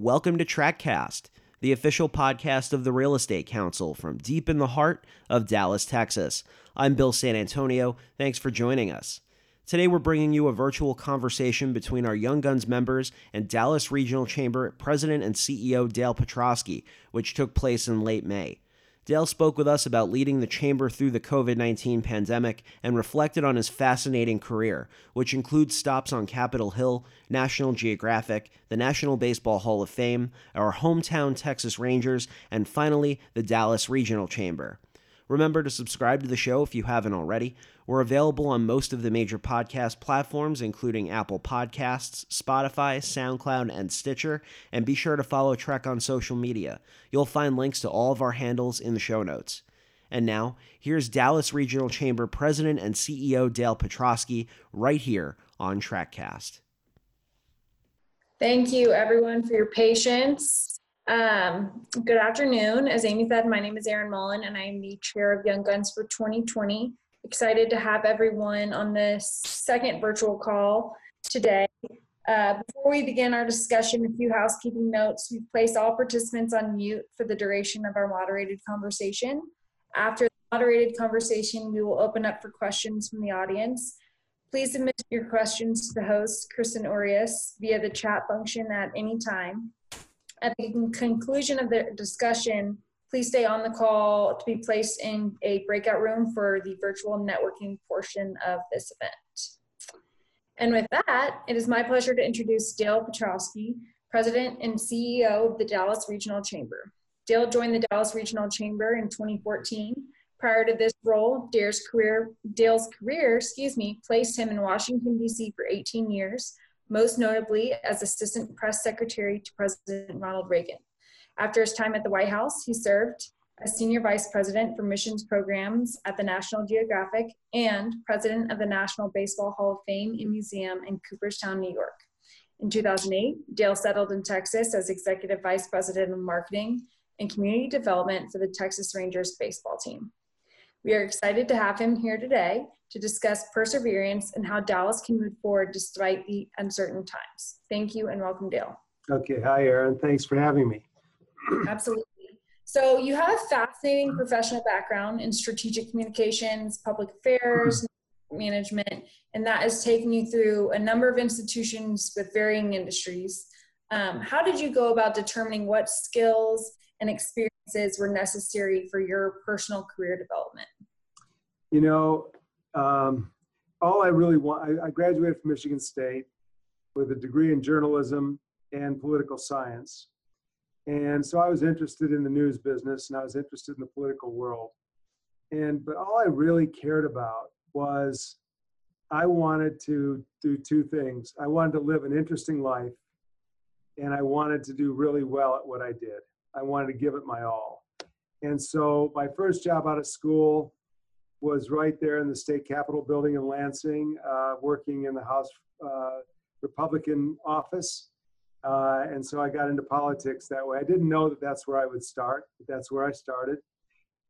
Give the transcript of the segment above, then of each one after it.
Welcome to TRECcast, the official podcast of the Real Estate Council from deep in the heart of Dallas, Texas. I'm Bill San Antonio. Thanks for joining us. Today, we're bringing you a virtual conversation between our Young Guns members and Dallas Regional Chamber President and CEO Dale Petroskey, which took place in late May. Dale spoke with us about leading the chamber through the COVID 19 pandemic and reflected on his fascinating career, which includes stops on Capitol Hill, National Geographic, the National Baseball Hall of Fame, our hometown Texas Rangers, and finally, the Dallas Regional Chamber. Remember to subscribe to the show if you haven't already. We're available on most of the major podcast platforms, including Apple Podcasts, Spotify, SoundCloud, and Stitcher. And be sure to follow TREC on social media. You'll find links to all of our handles in the show notes. And now, here's Dallas Regional Chamber President and CEO Dale Petroskey right here on TRECcast. Thank you, everyone, for your patience. Um, good afternoon. As Amy said, my name is Erin Mullen, and I am the chair of Young Guns for 2020. Excited to have everyone on this second virtual call today. Uh, before we begin our discussion, a few housekeeping notes. We've placed all participants on mute for the duration of our moderated conversation. After the moderated conversation, we will open up for questions from the audience. Please submit your questions to the host, Kristen Orias, via the chat function at any time. At the conclusion of the discussion, please stay on the call to be placed in a breakout room for the virtual networking portion of this event. And with that, it is my pleasure to introduce Dale Petroskey, President and CEO of the Dallas Regional Chamber. Dale joined the Dallas Regional Chamber in 2014. Prior to this role, Dale's career, Dale's career, excuse me, placed him in Washington, D.C. for 18 years, most notably as Assistant Press Secretary to President Ronald Reagan. After his time at the White House, he served as Senior Vice President for Missions Programs at the National Geographic and President of the National Baseball Hall of Fame and Museum in Cooperstown, New York. In 2008, Dale settled in Texas as Executive Vice President of Marketing and Community Development for the Texas Rangers baseball team. We are excited to have him here today to discuss perseverance and how Dallas can move forward despite the uncertain times. Thank you and welcome, Dale. Okay, hi, Erin. Thanks for having me. Absolutely. So, you have a fascinating professional background in strategic communications, public affairs, management, and that has taken you through a number of institutions with varying industries. Um, how did you go about determining what skills and experiences were necessary for your personal career development? You know, um, all I really want, I, I graduated from Michigan State with a degree in journalism and political science. And so I was interested in the news business and I was interested in the political world. And, but all I really cared about was I wanted to do two things. I wanted to live an interesting life and I wanted to do really well at what I did. I wanted to give it my all. And so my first job out of school was right there in the state capitol building in Lansing, uh, working in the House uh, Republican office. Uh, and so I got into politics that way. I didn't know that that's where I would start, but that's where I started.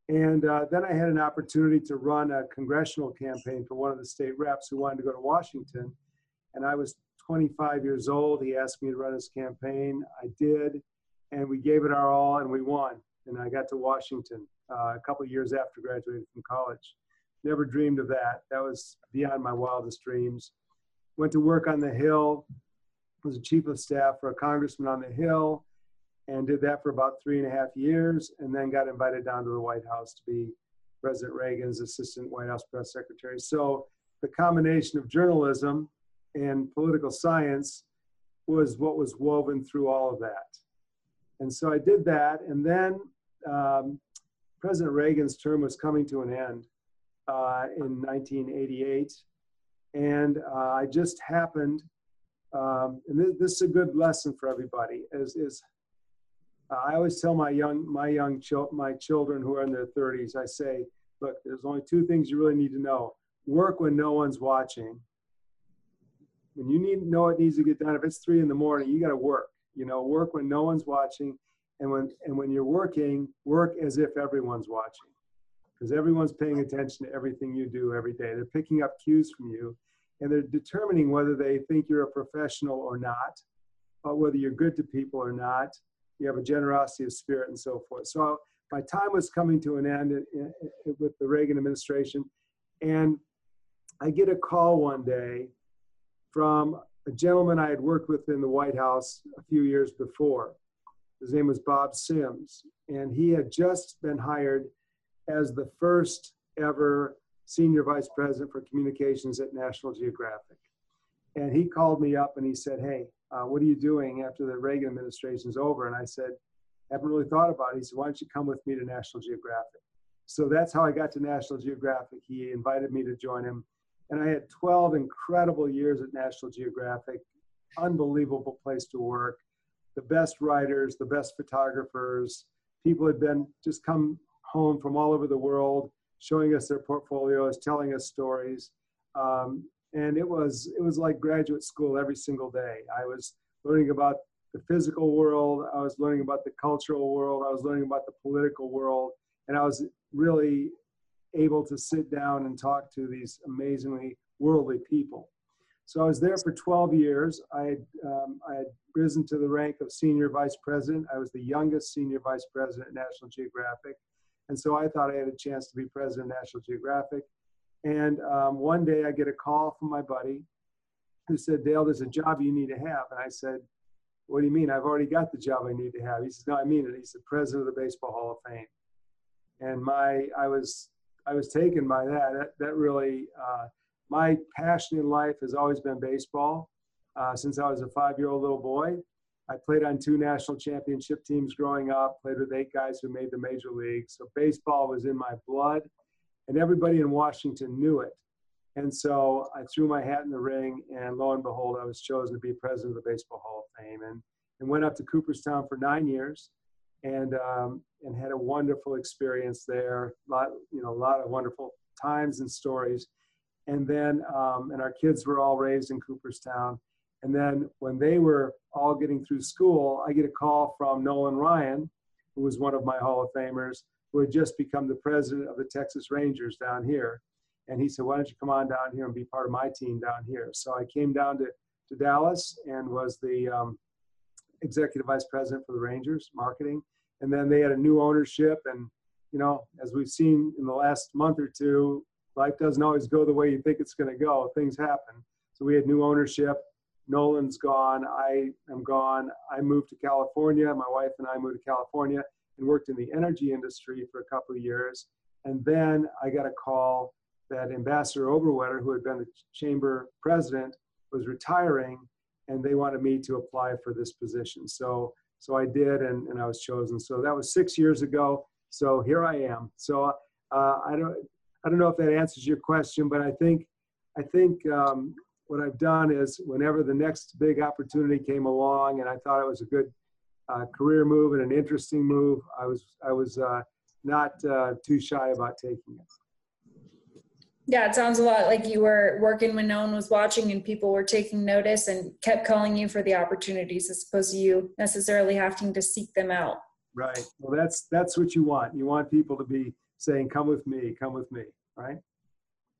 And uh, then I had an opportunity to run a congressional campaign for one of the state reps who wanted to go to Washington. And I was 25 years old. He asked me to run his campaign. I did. And we gave it our all and we won. And I got to Washington uh, a couple years after graduating from college. Never dreamed of that. That was beyond my wildest dreams. Went to work on the Hill, was a chief of staff for a congressman on the Hill, and did that for about three and a half years, and then got invited down to the White House to be President Reagan's assistant White House press secretary. So the combination of journalism and political science was what was woven through all of that. And so I did that, and then um, President Reagan's term was coming to an end uh, in 1988. And uh, I just happened, um, and this, this, is a good lesson for everybody, is, is uh, I always tell my young, my young my children who are in their 30s, I say, look, there's only two things you really need to know. Work when no one's watching. When you need know it needs to get done, if it's three in the morning, you got to work. You know, work when no one's watching, and when and when you're working, work as if everyone's watching because everyone's paying attention to everything you do every day. They're picking up cues from you and they're determining whether they think you're a professional or not. uh, whether you're good to people or not. You have a generosity of spirit and so forth. So my time was coming to an end with the Reagan administration, and I get a call one day from a gentleman I had worked with in the White House a few years before. His name was Bob Sims, and he had just been hired as the first ever senior vice president for communications at National Geographic. And he called me up and he said, Hey, uh, what are you doing after the Reagan administration's over? And I said, haven't really thought about it. He said, why don't you come with me to National Geographic? So that's how I got to National Geographic. He invited me to join him. And I had 12 incredible years at National Geographic, unbelievable place to work, the best writers, the best photographers. People had been just come home from all over the world, showing us their portfolios, telling us stories. Um, and it was it was like graduate school every single day. I was learning about the physical world, I was learning about the cultural world, I was learning about the political world, and I was really able to sit down and talk to these amazingly worldly people. So I was there for 12 years. I had, um, I had risen to the rank of senior vice president. I was the youngest senior vice president at National Geographic. And so I thought I had a chance to be president of National Geographic. And um, one day I get a call from my buddy who said, Dale, there's a job you need to have. And I said, What do you mean? I've already got the job I need to have. He says, No, I mean it. He's the president of the Baseball Hall of Fame. And my, I was, I was taken by that. That, that really, uh, my passion in life has always been baseball. Uh, since I was a five-year-old little boy, I played on two national championship teams growing up. Played with eight guys who made the major leagues. So baseball was in my blood and everybody in Washington knew it. And so I threw my hat in the ring, and lo and behold, I was chosen to be president of the Baseball Hall of Fame, and and went up to Cooperstown for nine years, and um, and had a wonderful experience there. A lot, you know, a lot of wonderful times and stories. And then, um, and our kids were all raised in Cooperstown. And then when they were all getting through school, I get a call from Nolan Ryan, who was one of my Hall of Famers, who had just become the president of the Texas Rangers down here. And he said, Why don't you come on down here and be part of my team down here? So I came down to, to Dallas and was the um, executive vice president for the Rangers, marketing. And then they had a new ownership. And, you know, as we've seen in the last month or two, life doesn't always go the way you think it's going to go. Things happen. So we had new ownership. Nolan's gone. I am gone. I moved to California. My wife and I moved to California and worked in the energy industry for a couple of years. And then I got a call that Ambassador Oberwetter, who had been the chamber president, was retiring, and they wanted me to apply for this position. So, so I did, and, and I was chosen. So that was six years ago. So here I am. So uh, I don't, I don't know if that answers your question, but I think, I think um, what I've done is whenever the next big opportunity came along, and I thought it was a good uh, career move and an interesting move, I was I was uh, not uh, too shy about taking it. Yeah, it sounds a lot like you were working when no one was watching and people were taking notice and kept calling you for the opportunities as opposed to you necessarily having to seek them out. Right. Well, that's that's what you want. You want people to be saying, "Come with me, come with me." Right.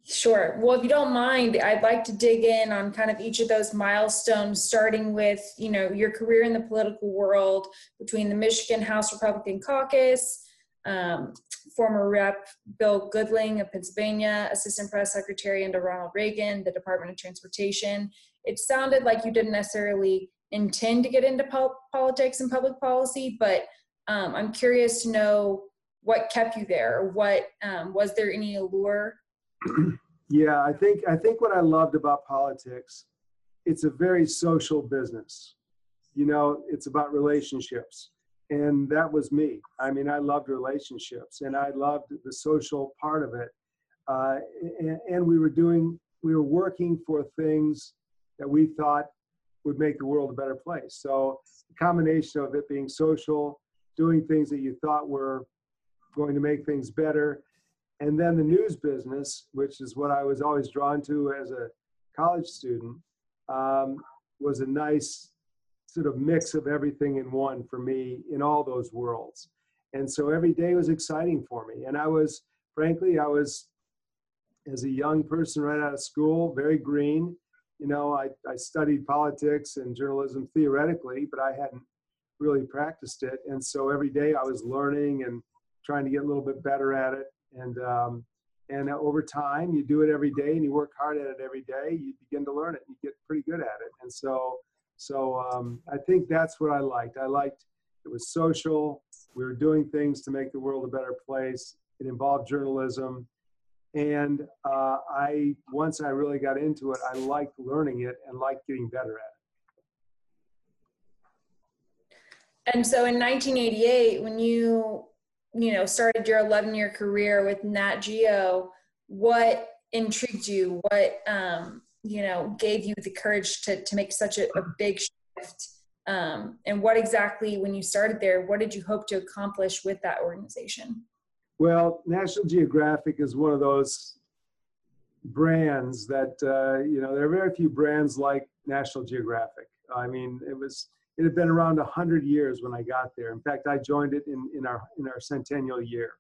Sure. Well, if you don't mind, I'd like to dig in on kind of each of those milestones, starting with, you know, your career in the political world between the Michigan House Republican Caucus, um, former Rep Bill Goodling of Pennsylvania, Assistant Press Secretary under Ronald Reagan, the Department of Transportation. It sounded like you didn't necessarily intend to get into pol- politics and public policy, but um, I'm curious to know what kept you there. What um, was there any allure yeah, I think I think what I loved about politics, it's a very social business. You know, it's about relationships. And that was me. I mean, I loved relationships and I loved the social part of it. Uh, and, and we were doing, we were working for things that we thought would make the world a better place. So the combination of it being social, doing things that you thought were going to make things better, and then the news business, which is what I was always drawn to as a college student, um, was a nice sort of mix of everything in one for me in all those worlds. And so every day was exciting for me. And I was, frankly, I was, as a young person right out of school, very green. You know, I, I studied politics and journalism theoretically, but I hadn't really practiced it. And so every day I was learning and trying to get a little bit better at it. And um, and over time, you do it every day and you work hard at it every day. You begin to learn it. And you get pretty good at it. And so so um, I think that's what I liked. I liked it was social. We were doing things to make the world a better place. It involved journalism. And uh, I, once I really got into it, I liked learning it and liked getting better at it. And so in 1988, when you, you know, started your 11 year career with Nat Geo, what intrigued you? What, um, you know, gave you the courage to, to make such a, a big shift? Um, and what exactly, when you started there, what did you hope to accomplish with that organization? Well, National Geographic is one of those brands that uh, you know there are very few brands like National Geographic. I mean, it was it had been around a hundred years when I got there. In fact, I joined it in in our in our centennial year,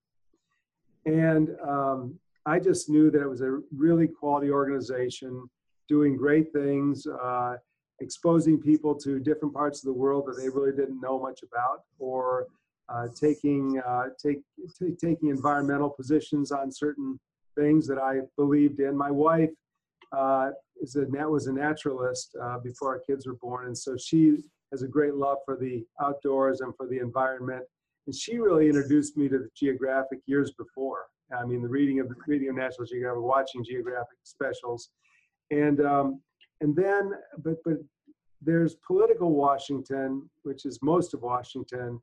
and um, I just knew that it was a really quality organization doing great things. Uh, exposing people to different parts of the world that they really didn't know much about, or uh, taking uh, take, t- taking environmental positions on certain things that I believed in. My wife uh, is a was a naturalist uh, before our kids were born, and so she has a great love for the outdoors and for the environment. And she really introduced me to the geographic years before. I mean, the reading of the reading of National Geographic, watching geographic specials, and um, and then but but there's political Washington, which is most of Washington,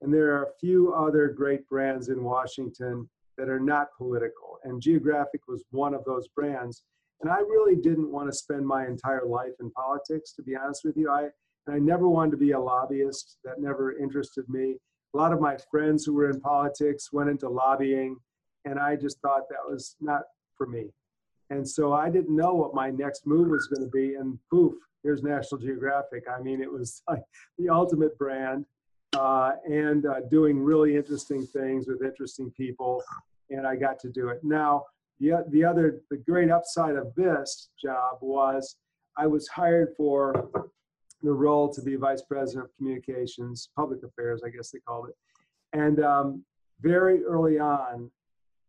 and there are a few other great brands in Washington that are not political. And Geographic was one of those brands. And I really didn't want to spend my entire life in politics, to be honest with you. I, I never wanted to be a lobbyist. That never interested me. A lot of my friends who were in politics went into lobbying, and I just thought that was not for me. And so I didn't know what my next move was going to be. And poof, here's National Geographic. I mean, it was like the ultimate brand uh, and uh, doing really interesting things with interesting people. And I got to do it. Now, the, the other, the great upside of this job was I was hired for the role to be vice president of communications, public affairs, I guess they called it. And um, very early on,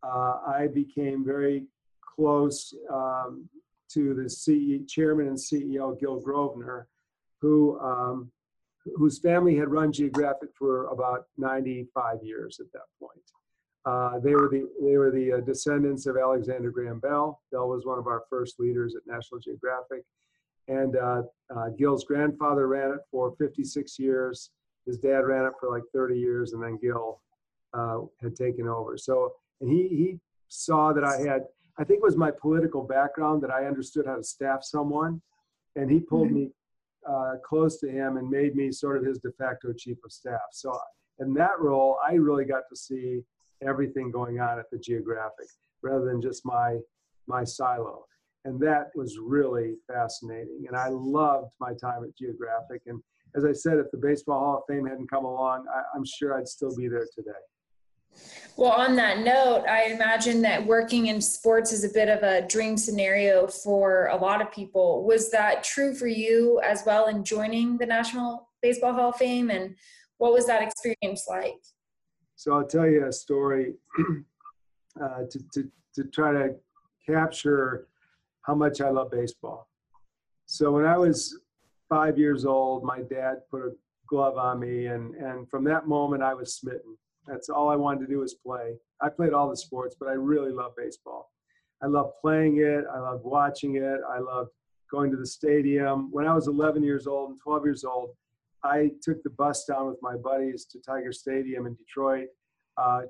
uh, I became very close um, to the CE, chairman and CEO, Gil Grosvenor, who um, whose family had run Geographic for about 95 years at that point. Uh, they were the they were the uh, descendants of Alexander Graham Bell. Bell was one of our first leaders at National Geographic, and uh, uh Gil's grandfather ran it for 56 years. His dad ran it for like 30 years, and then Gil uh, had taken over. So, and he he saw that I had I think it was my political background that I understood how to staff someone, and he pulled mm-hmm. me uh, close to him and made me sort of his de facto chief of staff. So in that role, I really got to see everything going on at the Geographic rather than just my my silo, and that was really fascinating. And I loved my time at Geographic. And as I said, if the Baseball Hall of Fame hadn't come along, I, I'm sure I'd still be there today. Well, on that note, I imagine that working in sports is a bit of a dream scenario for a lot of people. Was that true for you as well in joining the National Baseball Hall of Fame? And what was that experience like? So I'll tell you a story uh, to, to, to try to capture how much I love baseball. So when I was five years old, my dad put a glove on me, and, and from that moment, I was smitten. That's all I wanted to do was play. I played all the sports, but I really love baseball. I love playing it. I love watching it. I love going to the stadium. When I was 11 years old and 12 years old, I took the bus down with my buddies to Tiger Stadium in Detroit uh,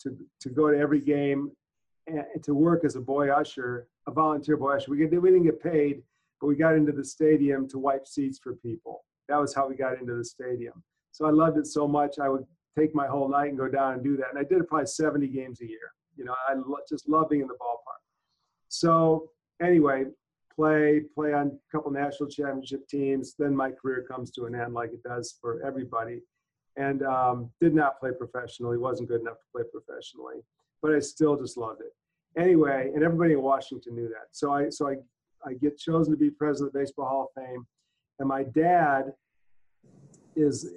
to, to go to every game and to work as a boy usher, a volunteer usher. We, get, we didn't get paid, but we got into the stadium to wipe seats for people. That was how we got into the stadium. So I loved it so much. I would take my whole night and go down and do that. And I did it probably 70 games a year. You know, I lo- just love being in the ballpark. So anyway, play, play on a couple national championship teams. Then my career comes to an end like it does for everybody. And um, did not play professionally, wasn't good enough to play professionally, but I still just loved it. Anyway, and everybody in Washington knew that. So I, so I, I get chosen to be president of the Baseball Hall of Fame, and my dad is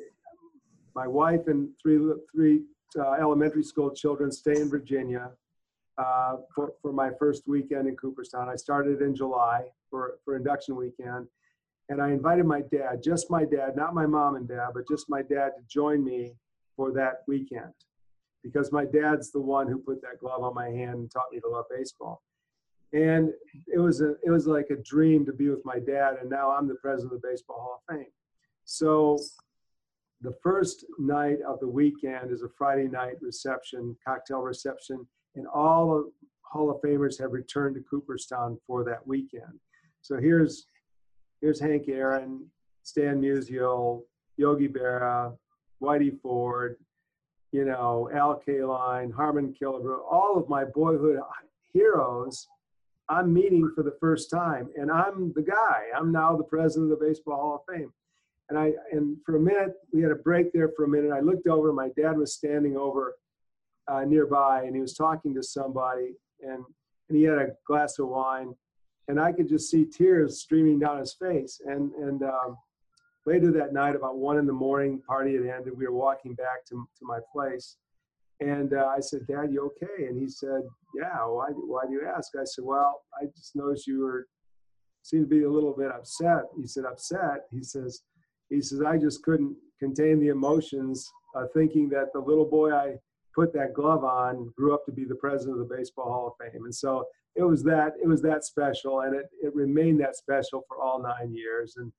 my wife and three three uh, elementary school children stay in Virginia uh, for, for my first weekend in Cooperstown. I started in July for, for induction weekend. And I invited my dad, just my dad, not my mom and dad, but just my dad to join me for that weekend because my dad's the one who put that glove on my hand and taught me to love baseball. And it was a, it was like a dream to be with my dad, and now I'm the president of the Baseball Hall of Fame. So the first night of the weekend is a Friday night reception, cocktail reception, and all the Hall of Famers have returned to Cooperstown for that weekend. So here's here's Hank Aaron, Stan Musial, Yogi Berra, Whitey Ford, you know, Al Kaline, Harmon Killebrew, all of my boyhood heroes, I'm meeting for the first time. And I'm the guy. I'm now the president of the Baseball Hall of Fame. And I and for a minute, we had a break there for a minute. I looked over, my dad was standing over uh, nearby and he was talking to somebody and, and he had a glass of wine and I could just see tears streaming down his face. And, and um, later that night, about one in the morning, party had ended. We were walking back to, to my place. And uh, I said, Dad, you okay? And he said, Yeah, why, why do you ask? I said, Well, I just noticed you were, seemed to be a little bit upset. He said, Upset? He says, he says, I just couldn't contain the emotions uh, thinking that the little boy I put that glove on grew up to be the president of the Baseball Hall of Fame. And so it was that it was that special, and it, it remained that special for all nine years. And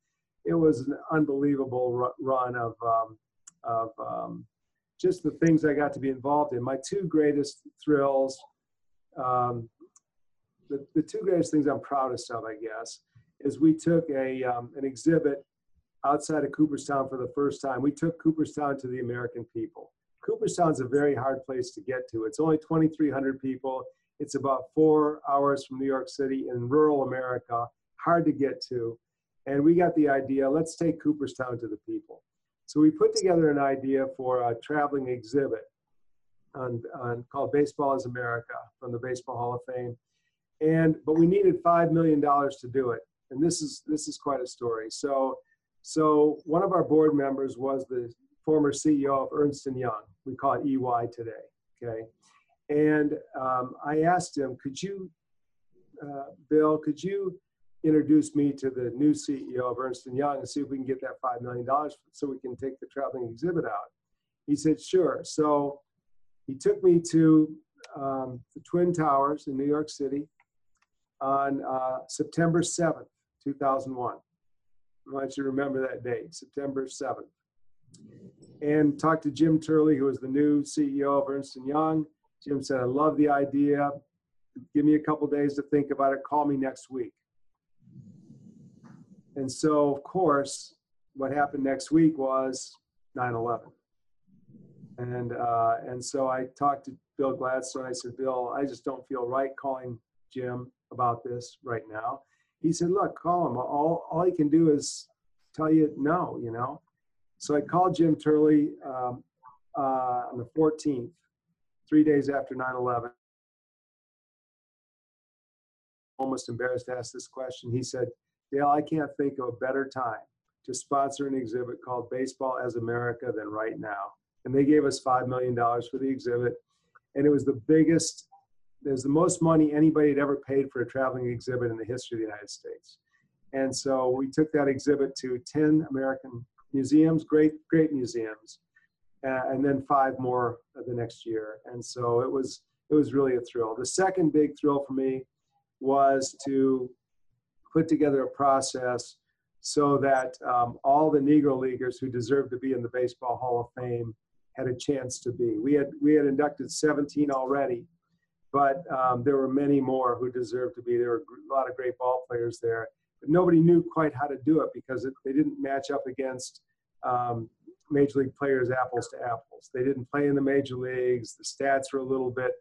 it was an unbelievable run of um, of um, just the things I got to be involved in. My two greatest thrills, um, the, the two greatest things I'm proudest of, I guess, is we took a um, an exhibit outside of Cooperstown for the first time. We took Cooperstown to the American people. Cooperstown's a very hard place to get to. It's only 2,300 people. It's about four hours from New York City in rural America, hard to get to. And we got the idea, let's take Cooperstown to the people. So we put together an idea for a traveling exhibit on, on called Baseball as America from the Baseball Hall of Fame. And but we needed five million dollars to do it. And this is this is quite a story. So so one of our board members was the former CEO of Ernst & Young. We call it EY today, okay? And um, I asked him, could you, uh, Bill, could you introduce me to the new CEO of Ernst & Young and see if we can get that $5 million so we can take the traveling exhibit out? He said, sure. So he took me to um, the Twin Towers in New York City on uh, September 7th, 2001. I want you to remember that date, September 7th and talked to Jim Turley, who was the new CEO of Ernst & Young. Jim said, I love the idea. Give me a couple days to think about it. Call me next week. And so, of course, what happened next week was 9 11. And, uh, and so I talked to Bill Gladstone. I said, Bill, I just don't feel right calling Jim about this right now. He said, Look, call him. All, all he can do is tell you no, you know. So I called Jim Turley um, uh, on the 14th, three days after 9 11. Almost embarrassed to ask this question. He said, Dale, I can't think of a better time to sponsor an exhibit called Baseball as America than right now. And they gave us $5 million for the exhibit. And it was the biggest, it was the most money anybody had ever paid for a traveling exhibit in the history of the United States. And so we took that exhibit to 10 American museums, great, great museums, uh, and then five more the next year. And so it was, it was really a thrill. The second big thrill for me was to put together a process so that um, all the Negro Leaguers who deserved to be in the Baseball Hall of Fame had a chance to be. We had we had inducted 17 already, but um, there were many more who deserved to be. There were a lot of great ball players there, but nobody knew quite how to do it because it, they didn't match up against um, major league players apples to apples. They didn't play in the major leagues. The stats were a little bit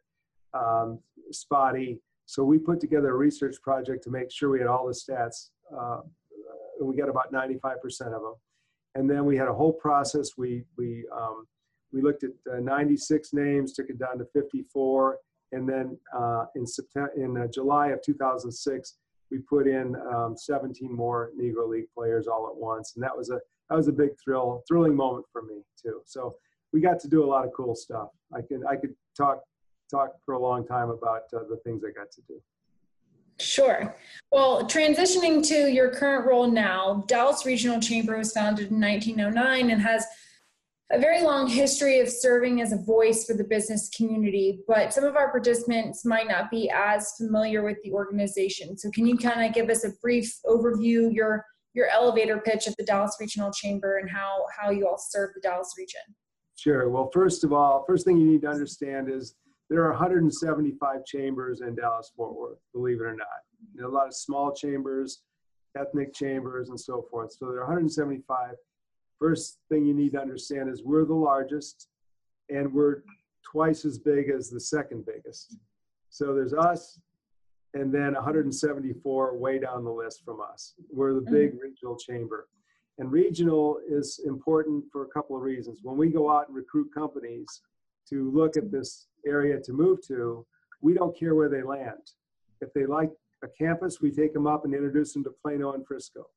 um, spotty. So we put together a research project to make sure we had all the stats. Uh, and we got about 95% of them. And then we had a whole process. We, we, um, we looked at uh, 96 names, took it down to 54. And then uh, in, September, in uh, July of 2006, we put in um, 17 more Negro League players all at once, and that was a that was a big thrill, thrilling moment for me too. So we got to do a lot of cool stuff. I can I could talk talk for a long time about uh, the things I got to do. Sure. Well, transitioning to your current role now, Dallas Regional Chamber was founded in 1909 and has a very long history of serving as a voice for the business community, but some of our participants might not be as familiar with the organization. So can you kind of give us a brief overview, your your elevator pitch of the Dallas Regional Chamber and how, how you all serve the Dallas region? Sure. Well, first of all, first thing you need to understand is there are 175 chambers in Dallas Fort Worth, believe it or not. There are a lot of small chambers, ethnic chambers, and so forth. So there are 175. First thing you need to understand is we're the largest and we're twice as big as the second biggest. So there's us and then 174 way down the list from us. We're the big mm-hmm. regional chamber. And regional is important for a couple of reasons. When we go out and recruit companies to look at this area to move to, we don't care where they land. If they like a campus, we take them up and introduce them to Plano and Frisco.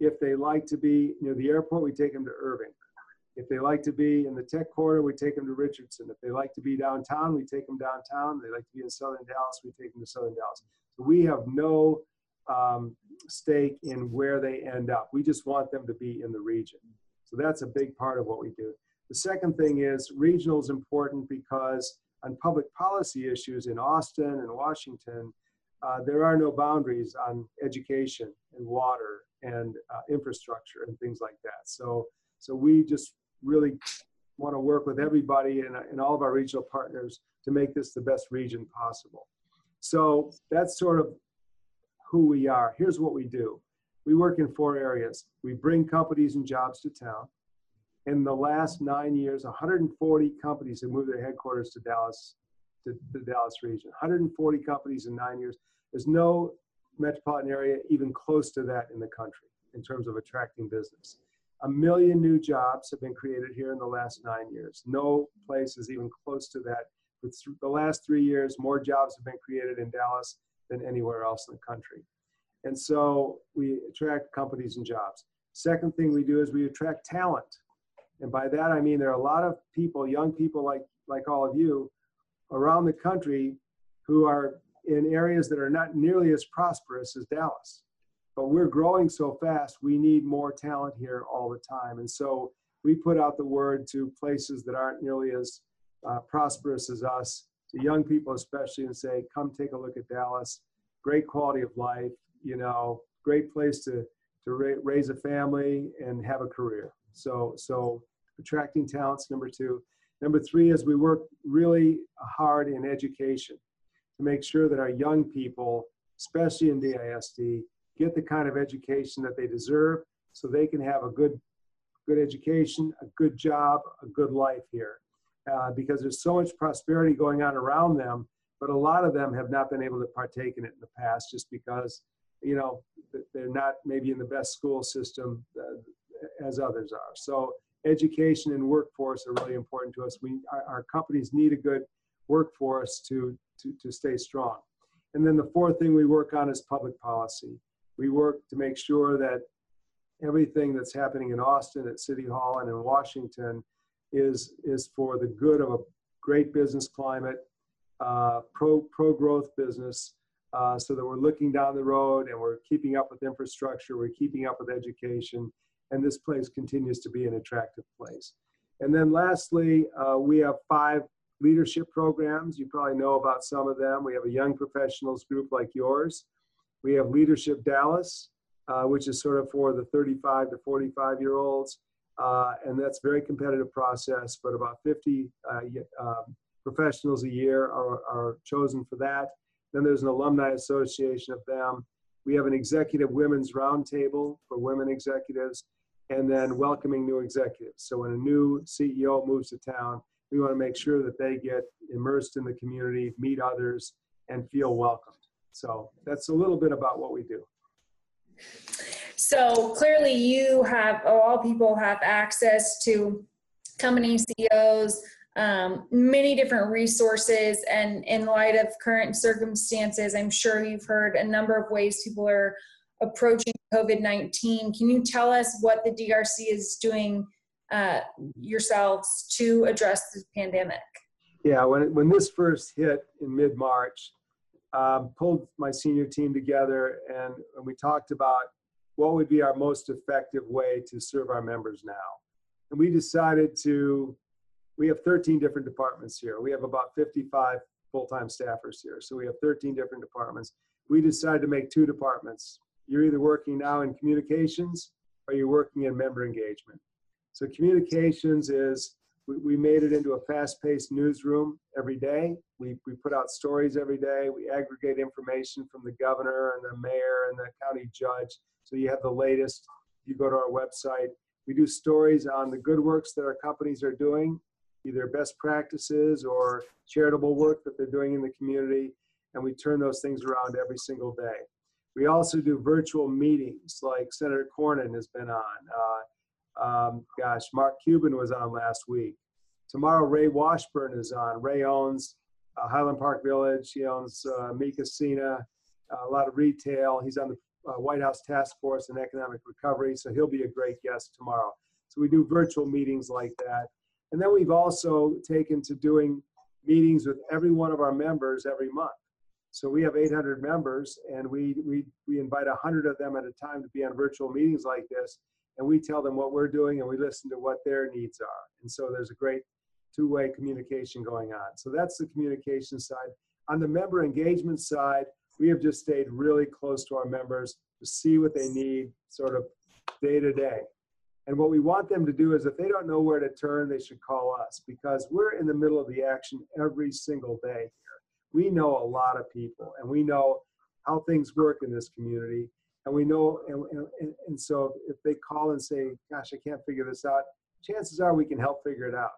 If they like to be near the airport, we take them to Irving. If they like to be in the tech quarter, we take them to Richardson. If they like to be downtown, we take them downtown. If they like to be in southern Dallas, we take them to southern Dallas. So we have no um, stake in where they end up. We just want them to be in the region. So that's a big part of what we do. The second thing is regional is important because on public policy issues in Austin and Washington, uh, there are no boundaries on education and water and uh, infrastructure and things like that. So, so we just really want to work with everybody and, and all of our regional partners to make this the best region possible. So that's sort of who we are. Here's what we do. We work in four areas. We bring companies and jobs to town. In the last nine years, 140 companies have moved their headquarters to Dallas, to the Dallas region. 140 companies in nine years. There's no metropolitan area even close to that in the country in terms of attracting business. A million new jobs have been created here in the last nine years. No place is even close to that. With the last three years, more jobs have been created in Dallas than anywhere else in the country. And so we attract companies and jobs. Second thing we do is we attract talent. And by that I mean there are a lot of people, young people like, like all of you, around the country who are in areas that are not nearly as prosperous as Dallas. But we're growing so fast, we need more talent here all the time. And so we put out the word to places that aren't nearly as uh, prosperous as us, to young people especially, and say, come take a look at Dallas. Great quality of life, you know, great place to, to ra- raise a family and have a career. So, so attracting talents, number two. Number three is we work really hard in education to make sure that our young people, especially in DISD, get the kind of education that they deserve so they can have a good, good education, a good job, a good life here. Uh, because there's so much prosperity going on around them, but a lot of them have not been able to partake in it in the past just because, you know, they're not maybe in the best school system uh, as others are. So education and workforce are really important to us. We, our, our companies need a good workforce to, to, to stay strong. And then the fourth thing we work on is public policy. We work to make sure that everything that's happening in Austin at City Hall and in Washington is, is for the good of a great business climate, uh, pro, pro growth business, uh, so that we're looking down the road and we're keeping up with infrastructure, we're keeping up with education, and this place continues to be an attractive place. And then lastly, uh, we have five leadership programs. You probably know about some of them. We have a young professionals group like yours. We have Leadership Dallas, uh, which is sort of for the 35 to 45 year olds. Uh, and that's a very competitive process, but about 50 uh, um, professionals a year are, are chosen for that. Then there's an alumni association of them. We have an executive women's roundtable for women executives, and then welcoming new executives. So when a new CEO moves to town, we want to make sure that they get immersed in the community, meet others, and feel welcomed. So that's a little bit about what we do. So clearly, you have all people have access to company CEOs, um, many different resources. And in light of current circumstances, I'm sure you've heard a number of ways people are approaching COVID 19. Can you tell us what the DRC is doing uh, yourselves to address the pandemic? Yeah, when, when this first hit in mid March, um, pulled my senior team together and, and we talked about what would be our most effective way to serve our members now. And we decided to, we have 13 different departments here. We have about 55 full time staffers here. So we have 13 different departments. We decided to make two departments. You're either working now in communications or you're working in member engagement. So communications is we, we made it into a fast-paced newsroom every day. We, we put out stories every day. We aggregate information from the governor and the mayor and the county judge. So you have the latest. You go to our website. We do stories on the good works that our companies are doing, either best practices or charitable work that they're doing in the community. And we turn those things around every single day. We also do virtual meetings like Senator Cornyn has been on. Uh, um, gosh, Mark Cuban was on last week. Tomorrow, Ray Washburn is on. Ray owns uh, Highland Park Village. He owns uh, Mi Cocina, uh, a lot of retail. He's on the uh, White House Task Force on Economic Recovery, so he'll be a great guest tomorrow. So we do virtual meetings like that. And then we've also taken to doing meetings with every one of our members every month. So we have 800 members, and we we we invite 100 of them at a time to be on virtual meetings like this and we tell them what we're doing and we listen to what their needs are. And so there's a great two-way communication going on. So that's the communication side. On the member engagement side, we have just stayed really close to our members to see what they need sort of day to day. And what we want them to do is if they don't know where to turn, they should call us because we're in the middle of the action every single day here. We know a lot of people and we know how things work in this community and we know and, and, and so if they call and say gosh i can't figure this out chances are we can help figure it out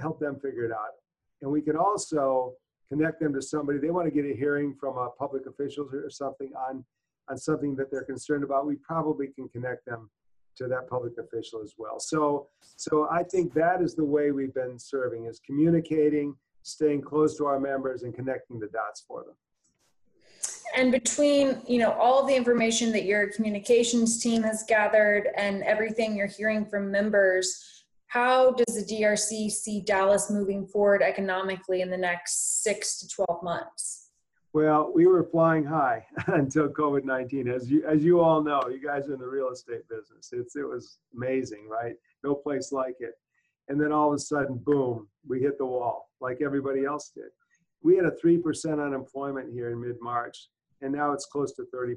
help them figure it out. And we can also connect them to somebody. They want to get a hearing from a public official or something on on something that they're concerned about. We probably can connect them to that public official as well. So so i think that is the way we've been serving is communicating staying close to our members and connecting the dots for them. And between you know all the information that your communications team has gathered and everything you're hearing from members how does the drc see dallas moving forward economically in the next six to 12 months? Well we were flying high until covid-19 as you as you all know you guys are in the real estate business. It's it was amazing right? No place like it. And then all of a sudden boom we hit the wall like everybody else did we had a 3% unemployment here in mid-march and now it's close to 30%.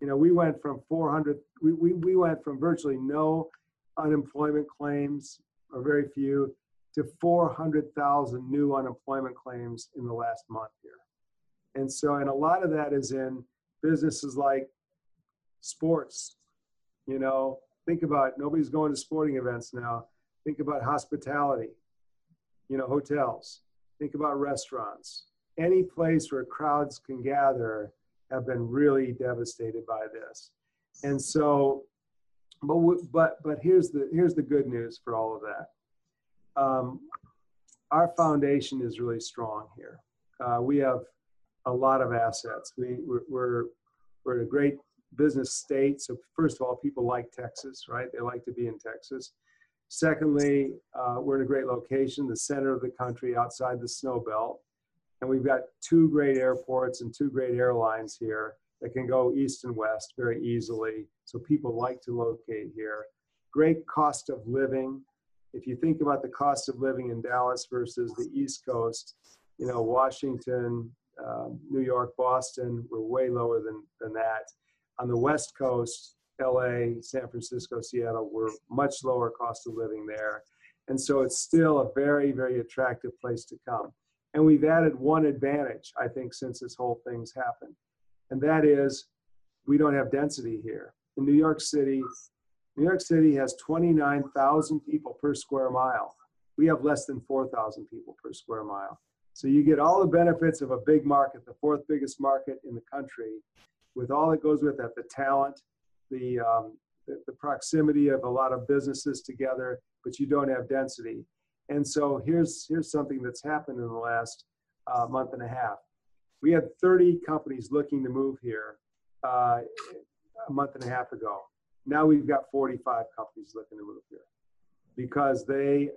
You know, we went from 400, we, we, we went from virtually no unemployment claims, or very few, to 400,000 new unemployment claims in the last month here. And so, and a lot of that is in businesses like sports. You know, think about nobody's going to sporting events now. Think about hospitality, you know, hotels. Think about restaurants any place where crowds can gather have been really devastated by this. And so, but but but here's the here's the good news for all of that. Um, our foundation is really strong here. Uh, we have a lot of assets. We we're, we're we're a great business state. So first of all, people like Texas, right? They like to be in Texas. Secondly, uh, we're in a great location, the center of the country, outside the snow belt. And we've got two great airports and two great airlines here that can go east and west very easily. So people like to locate here. Great cost of living. If you think about the cost of living in Dallas versus the East Coast, you know, Washington, uh, New York, Boston, we're way lower than, than that. On the West Coast, LA, San Francisco, Seattle, we're much lower cost of living there. And so it's still a very, very attractive place to come. And we've added one advantage, I think, since this whole thing's happened. And that is we don't have density here. In New York City, New York City has 29,000 people per square mile. We have less than 4,000 people per square mile. So you get all the benefits of a big market, the fourth biggest market in the country, with all that goes with that the talent, the, um, the, proximity of a lot of businesses together, but you don't have density. And so here's here's something that's happened in the last uh, month and a half. We had 30 companies looking to move here uh, a month and a half ago. Now we've got 45 companies looking to move here because they,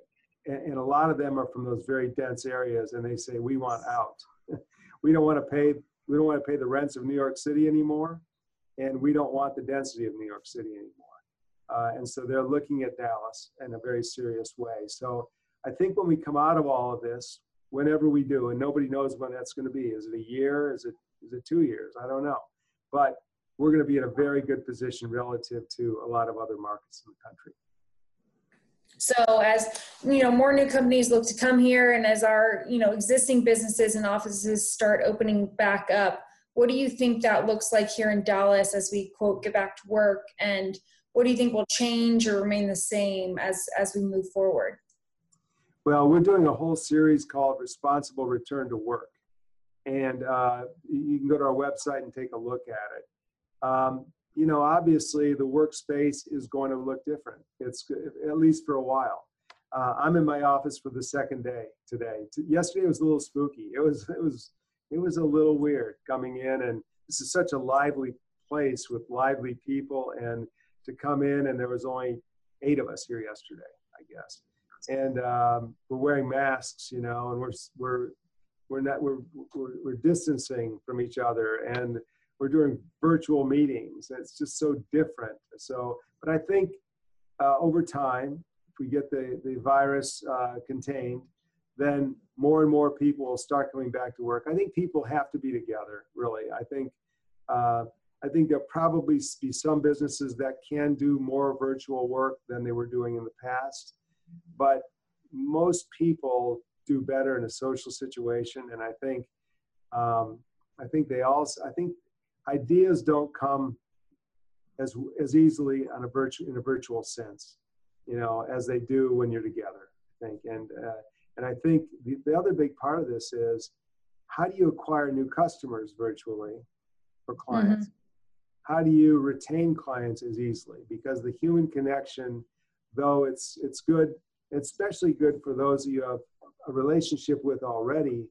and a lot of them are from those very dense areas, and they say we want out. we don't want to pay. We don't want to pay the rents of New York City anymore, and we don't want the density of New York City anymore. Uh, and so they're looking at Dallas in a very serious way. So I think when we come out of all of this, whenever we do, and nobody knows when that's going to be. Is it a year? Is it is it two years? I don't know. But we're going to be in a very good position relative to a lot of other markets in the country. So as you know, more new companies look to come here, and as our you know existing businesses and offices start opening back up, what do you think that looks like here in Dallas as we quote get back to work? And what do you think will change or remain the same as as we move forward? Well, we're doing a whole series called Responsible Return to Work. And uh, you can go to our website and take a look at it. Um, you know, obviously the workspace is going to look different. It's at least for a while. Uh, I'm in my office for the second day today. Yesterday was a little spooky. It was, it was, it was a little weird coming in, and this is such a lively place with lively people. And to come in, and there was only eight of us here yesterday, I guess and um, we're wearing masks, you know, and we're we're we're not we're, we're we're distancing from each other, and we're doing virtual meetings. It's just so different. So, but I think uh, over time, if we get the the virus uh, contained, then more and more people will start coming back to work. I think people have to be together. Really, I think. Uh, I think there'll probably be some businesses that can do more virtual work than they were doing in the past but most people do better in a social situation and i think um, i think they also i think ideas don't come as as easily on a virtual in a virtual sense you know as they do when you're together i think and uh, and i think the, the other big part of this is how do you acquire new customers virtually for clients mm-hmm. how do you retain clients as easily because the human connection though it's it's good especially good for those you have a relationship with already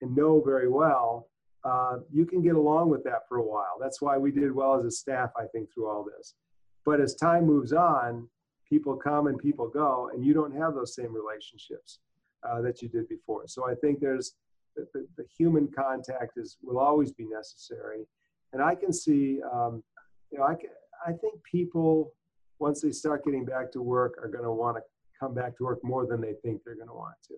and know very well. Uh, you can get along with that for a while. That's why we did well as a staff, I think, through all this. But as time moves on, people come and people go, and you don't have those same relationships uh, that you did before. So I think there's the, the, the, human contact is will always be necessary, and I can see, um, you know, I can, I think people once they start getting back to work are going to want to come back to work more than they think they're going to want to.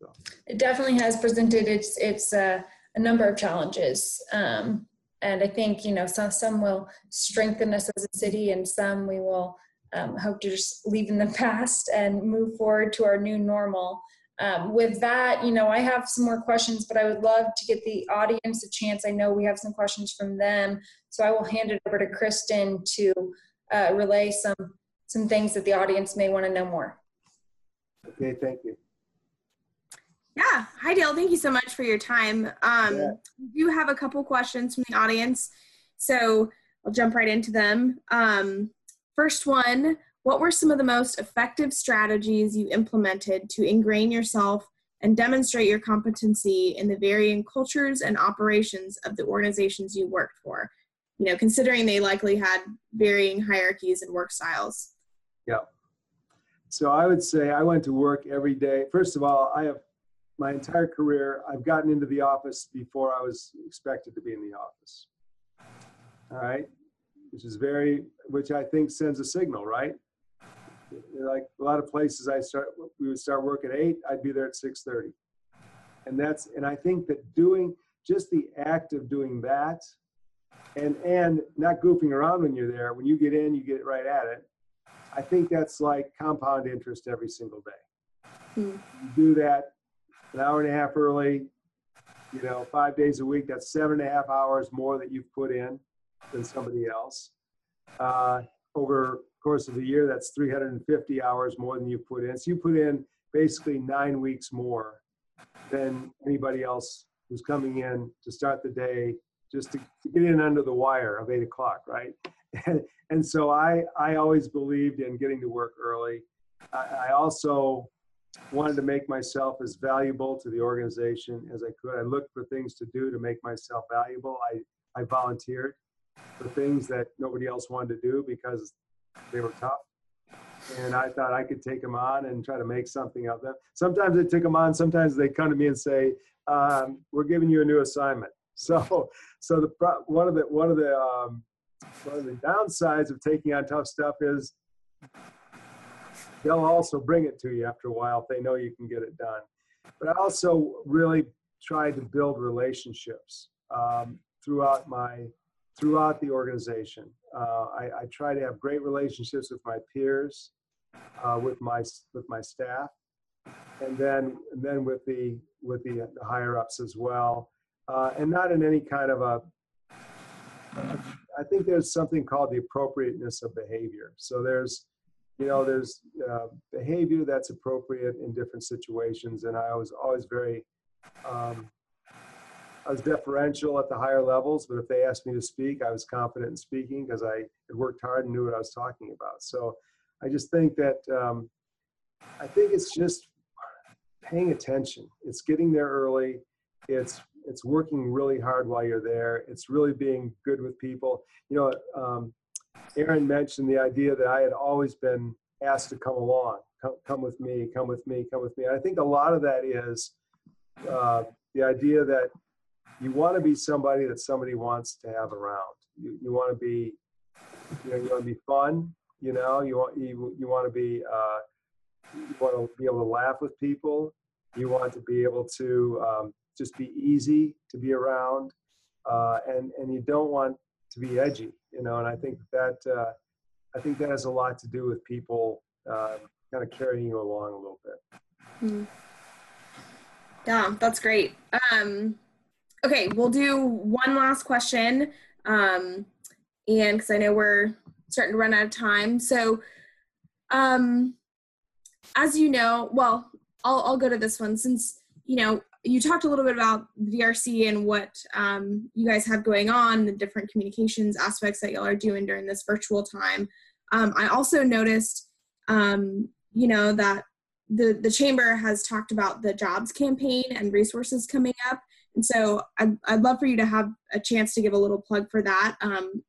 so. It definitely has presented its its uh, a number of challenges, um, and I think you know some some will strengthen us as a city, and some we will um, hope to just leave in the past and move forward to our new normal. Um, with that, you know, I have some more questions, but I would love to get the audience a chance. I know we have some questions from them, so I will hand it over to Kristen to uh, relay some some things that the audience may want to know more. Okay, thank you. Yeah. Hi, Dale. Thank you so much for your time. Um, yeah. We do have a couple questions from the audience, so I'll jump right into them. Um, first one What were some of the most effective strategies you implemented to ingrain yourself and demonstrate your competency in the varying cultures and operations of the organizations you worked for? You know, considering they likely had varying hierarchies and work styles. Yeah. So I would say I went to work every day. First of all, I have my entire career, I've gotten into the office before I was expected to be in the office. All right. Which is very, which I think sends a signal, right? Like a lot of places I start, we would start work at eight, I'd be there at 6.30. And that's, and I think that doing, just the act of doing that and, and not goofing around when you're there, when you get in, you get right at it I think that's like compound interest every single day. Hmm. You do that an hour and a half early, you know, five days a week, that's seven and a half hours more that you've put in than somebody else. Uh, over course of the year, that's 350 hours more than you put in. So you put in basically nine weeks more than anybody else who's coming in to start the day just to, to get in under the wire of eight o'clock, right? and, so I, I always believed in getting to work early. I, I also wanted to make myself as valuable to the organization as I could. I looked for things to do to make myself valuable. I, I volunteered for things that nobody else wanted to do because they were tough. And I thought I could take them on and try to make something of them. Sometimes I took them on. Sometimes they come to me and say, um, "We're giving you a new assignment." So, so the one of the one of the um, one of the downsides of taking on tough stuff is they'll also bring it to you after a while if they know you can get it done. But I also really tried to build relationships um, throughout my throughout the organization. Uh, I, I, try to have great relationships with my peers, uh, with my with my staff, and then and then with the with the, the higher ups as well, uh, and not in any kind of a I think there's something called the appropriateness of behavior. So there's, you know, there's uh, behavior that's appropriate in different situations, and I was always very, um, I was deferential at the higher levels. But if they asked me to speak, I was confident in speaking because I had worked hard and knew what I was talking about. So I just think that um, I think it's just paying attention. It's getting there early. It's it's working really hard while you're there. It's really being good with people. You know, um, Aaron mentioned the idea that I had always been asked to come along, come, come with me, come with me, come with me. And I think a lot of that is uh, the idea that you want to be somebody that somebody wants to have around. You, you want to be, you know, you want to be fun. You know, you want you you want to be uh, you want to be able to laugh with people. You want to be able to um, just be easy to be around, uh, and and you don't want to be edgy, you know. And I think that uh, I think that has a lot to do with people uh, kind of carrying you along a little bit. Mm. Yeah, that's great. Um, okay, we'll do one last question, um, and because I know we're starting to run out of time, so. Um, as you know, well, I'll, I'll go to this one since you know you talked a little bit about DRC and what um, you guys have going on, the different communications aspects that y'all are doing during this virtual time. Um, I also noticed, um, you know, that the the chamber has talked about the jobs campaign and resources coming up, and so I'd, I'd love for you to have a chance to give a little plug for that. Um,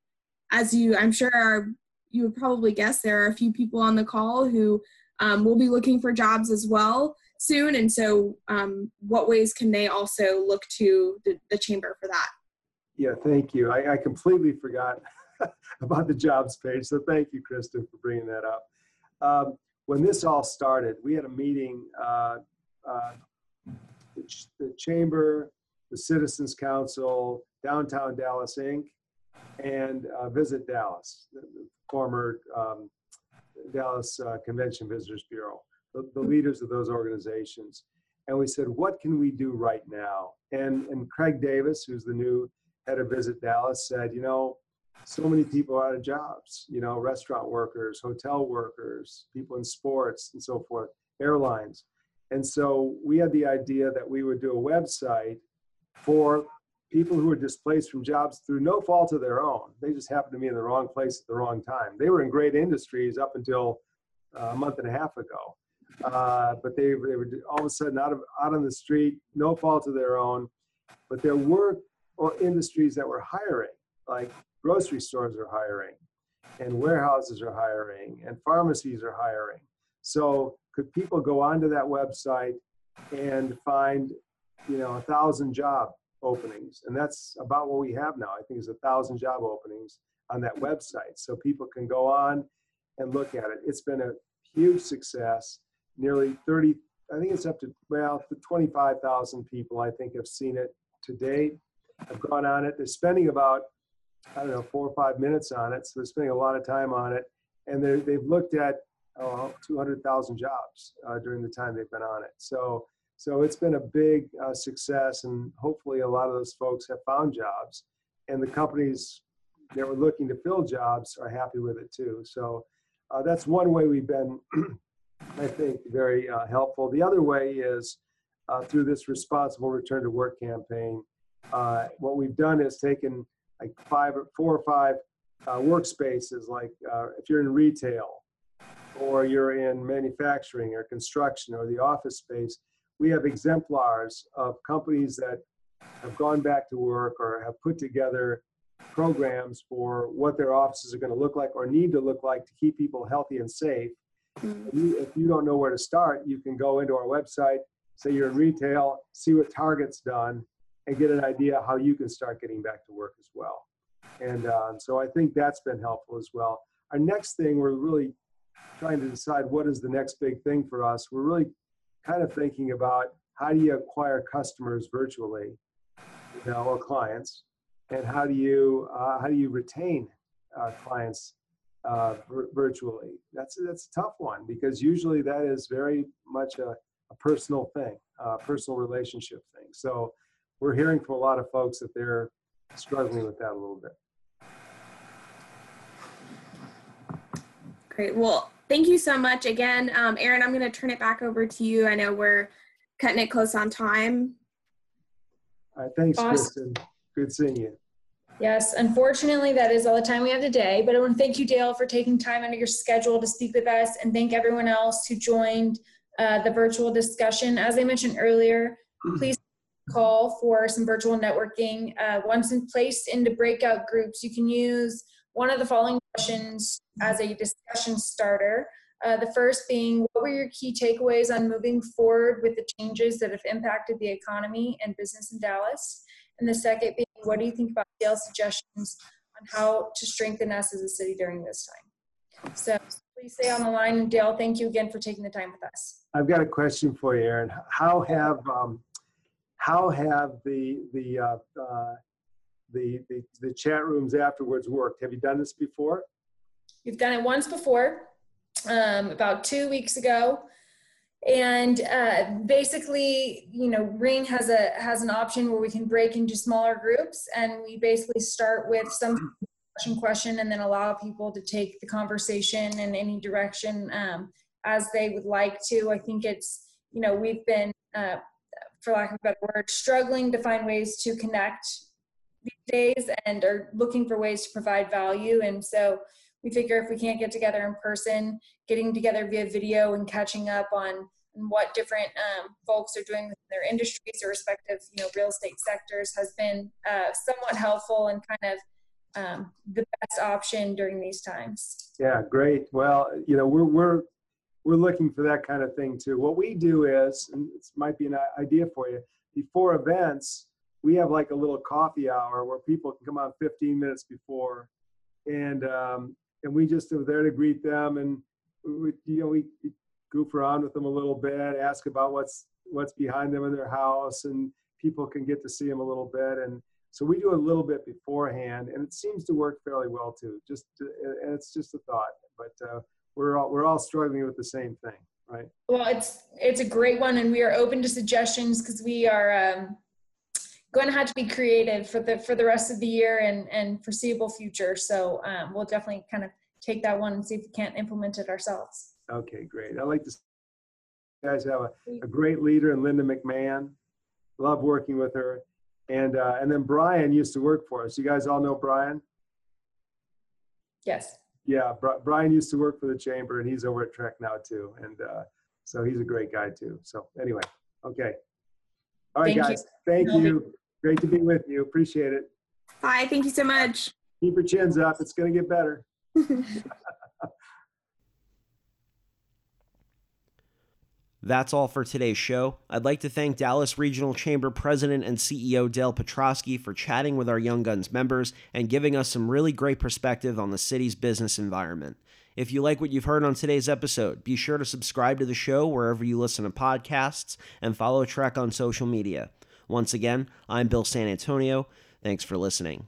as you, I'm sure, are, you would probably guess there are a few people on the call who um, will be looking for jobs as well soon. And so, um, what ways can they also look to the, the chamber for that? Yeah, thank you. I, I completely forgot about the jobs page. So, thank you, Kristen, for bringing that up. Um, when this all started, we had a meeting, uh, uh, the, ch- the chamber, the Citizens Council, Downtown Dallas Inc., and uh, Visit Dallas, the, former um, Dallas uh, Convention Visitors Bureau the, the leaders of those organizations. And we said, what can we do right now? And, and Craig Davis, who's the new head of Visit Dallas, said, you know, so many people are out of jobs, you know, restaurant workers, hotel workers, people in sports and so forth, airlines. And so we had the idea that we would do a website for people who were displaced from jobs through no fault of their own. They just happened to be in the wrong place at the wrong time. They were in great industries up until uh, a month and a half ago. Uh, but they, they were all of a sudden out of out on the street, no fault of their own. But there were or industries that were hiring, like grocery stores are hiring, and warehouses are hiring, and pharmacies are hiring. So could people go onto that website and find, you know, a thousand job openings? And that's about what we have now. I think it's a thousand job openings on that website. So people can go on and look at it. It's been a huge success nearly 30, I think it's up to, well, 25,000 people, I think, have seen it to date, have gone on it. They're spending about, I don't know, four or five minutes on it. So they're spending a lot of time on it. And they've looked at oh, 200,000 jobs uh, during the time they've been on it. So, so it's been a big uh, success, and hopefully a lot of those folks have found jobs. And the companies that were looking to fill jobs are happy with it too. So uh, that's one way we've been I think, very uh, helpful. The other way is uh, through this responsible return to work campaign. Uh, what we've done is taken like five or four or five uh, workspaces, like if you're in retail or you're in manufacturing or construction or the office space, we have exemplars of companies that have gone back to work or have put together programs for what their offices are going to look like or need to look like to keep people healthy and safe. Mm. You- If you don't know where to start, you can go into our website, say you're in retail, see what Target's done, and get an idea how you can start getting back to work as well. And um, so I think that's been helpful as well. Our next thing, we're really trying to decide what is the next big thing for us. We're really kind of thinking about how do you acquire customers virtually, you know, or clients, and how do you uh, how do you retain uh, clients uh, vir- virtually? That's that's a tough one because usually that is very much a, a personal thing, a personal relationship thing. So we're hearing from a lot of folks that they're struggling with that a little bit. Great. Well, thank you so much again. Um, Aaron, I'm going to turn it back over to you. I know we're cutting it close on time. All right, thanks, Awesome. Kristen. Good seeing you. Yes, unfortunately, that is all the time we have today. But I want to thank you, Dale, for taking time out of your schedule to speak with us, and thank everyone else who joined uh, the virtual discussion. As I mentioned earlier, please call for some virtual networking. Uh, once in placed into breakout groups, you can use one of the following questions as a discussion starter. Uh, the first being, what were your key takeaways on moving forward with the changes that have impacted the economy and business in Dallas? And the second being, what do you think about Dale's suggestions on how to strengthen us as a city during this time? So please stay on the line. Dale, thank you again for taking the time with us. I've got a question for you, Aaron. How have um, how have the the, uh, uh, the the the chat rooms afterwards worked? Have you done this before? We've done it once before, um, about two weeks ago. And uh, basically, you know, Ring has a has an option where we can break into smaller groups, and we basically start with some question question, and then allow people to take the conversation in any direction um, as they would like to. I think it's, you know, we've been, uh, for lack of a better word, struggling to find ways to connect these days, and are looking for ways to provide value, and so we figure if we can't get together in person, getting together via video and catching up on what different um, folks are doing in their industries or respective, you know, real estate sectors has been uh, somewhat helpful and kind of um, the best option during these times. Yeah, great. Well, you know, we're we're we're looking for that kind of thing too. What we do is, and this might be an idea for you, before events, we have like a little coffee hour where people can come on 15 minutes before, and um, and we just are there to greet them, and we, you know, we goof around with them a little bit, ask about what's what's behind them in their house, and people can get to see them a little bit, and so we do a little bit beforehand, and it seems to work fairly well too. Just and it's just a thought, but uh, we're all we're all struggling with the same thing, right? Well, it's it's a great one, and we are open to suggestions because we are um, going to have to be creative for the for the rest of the year and and foreseeable future. So um, we'll definitely kind of take that one and see if we can't implement it ourselves. Okay, great. I like to. see You guys have a, a great leader in Linda McMahon. Love working with her, and uh, and then Brian used to work for us. You guys all know Brian. Yes. Yeah, Bri- Brian used to work for the chamber, and he's over at TREC now too, and uh, so he's a great guy too. So anyway, okay. All right, Thank you. guys. Thank No, you. Great to be with you. Appreciate it. Bye. Thank you so much. Keep your chins up. It's going to get better. That's all for today's show. I'd like to thank Dallas Regional Chamber President and CEO Dale Petroskey for chatting with our Young Guns members and giving us some really great perspective on the city's business environment. If you like what you've heard on today's episode, be sure to subscribe to the show wherever you listen to podcasts and follow TREC on social media. Once again, I'm Bill San Antonio. Thanks for listening.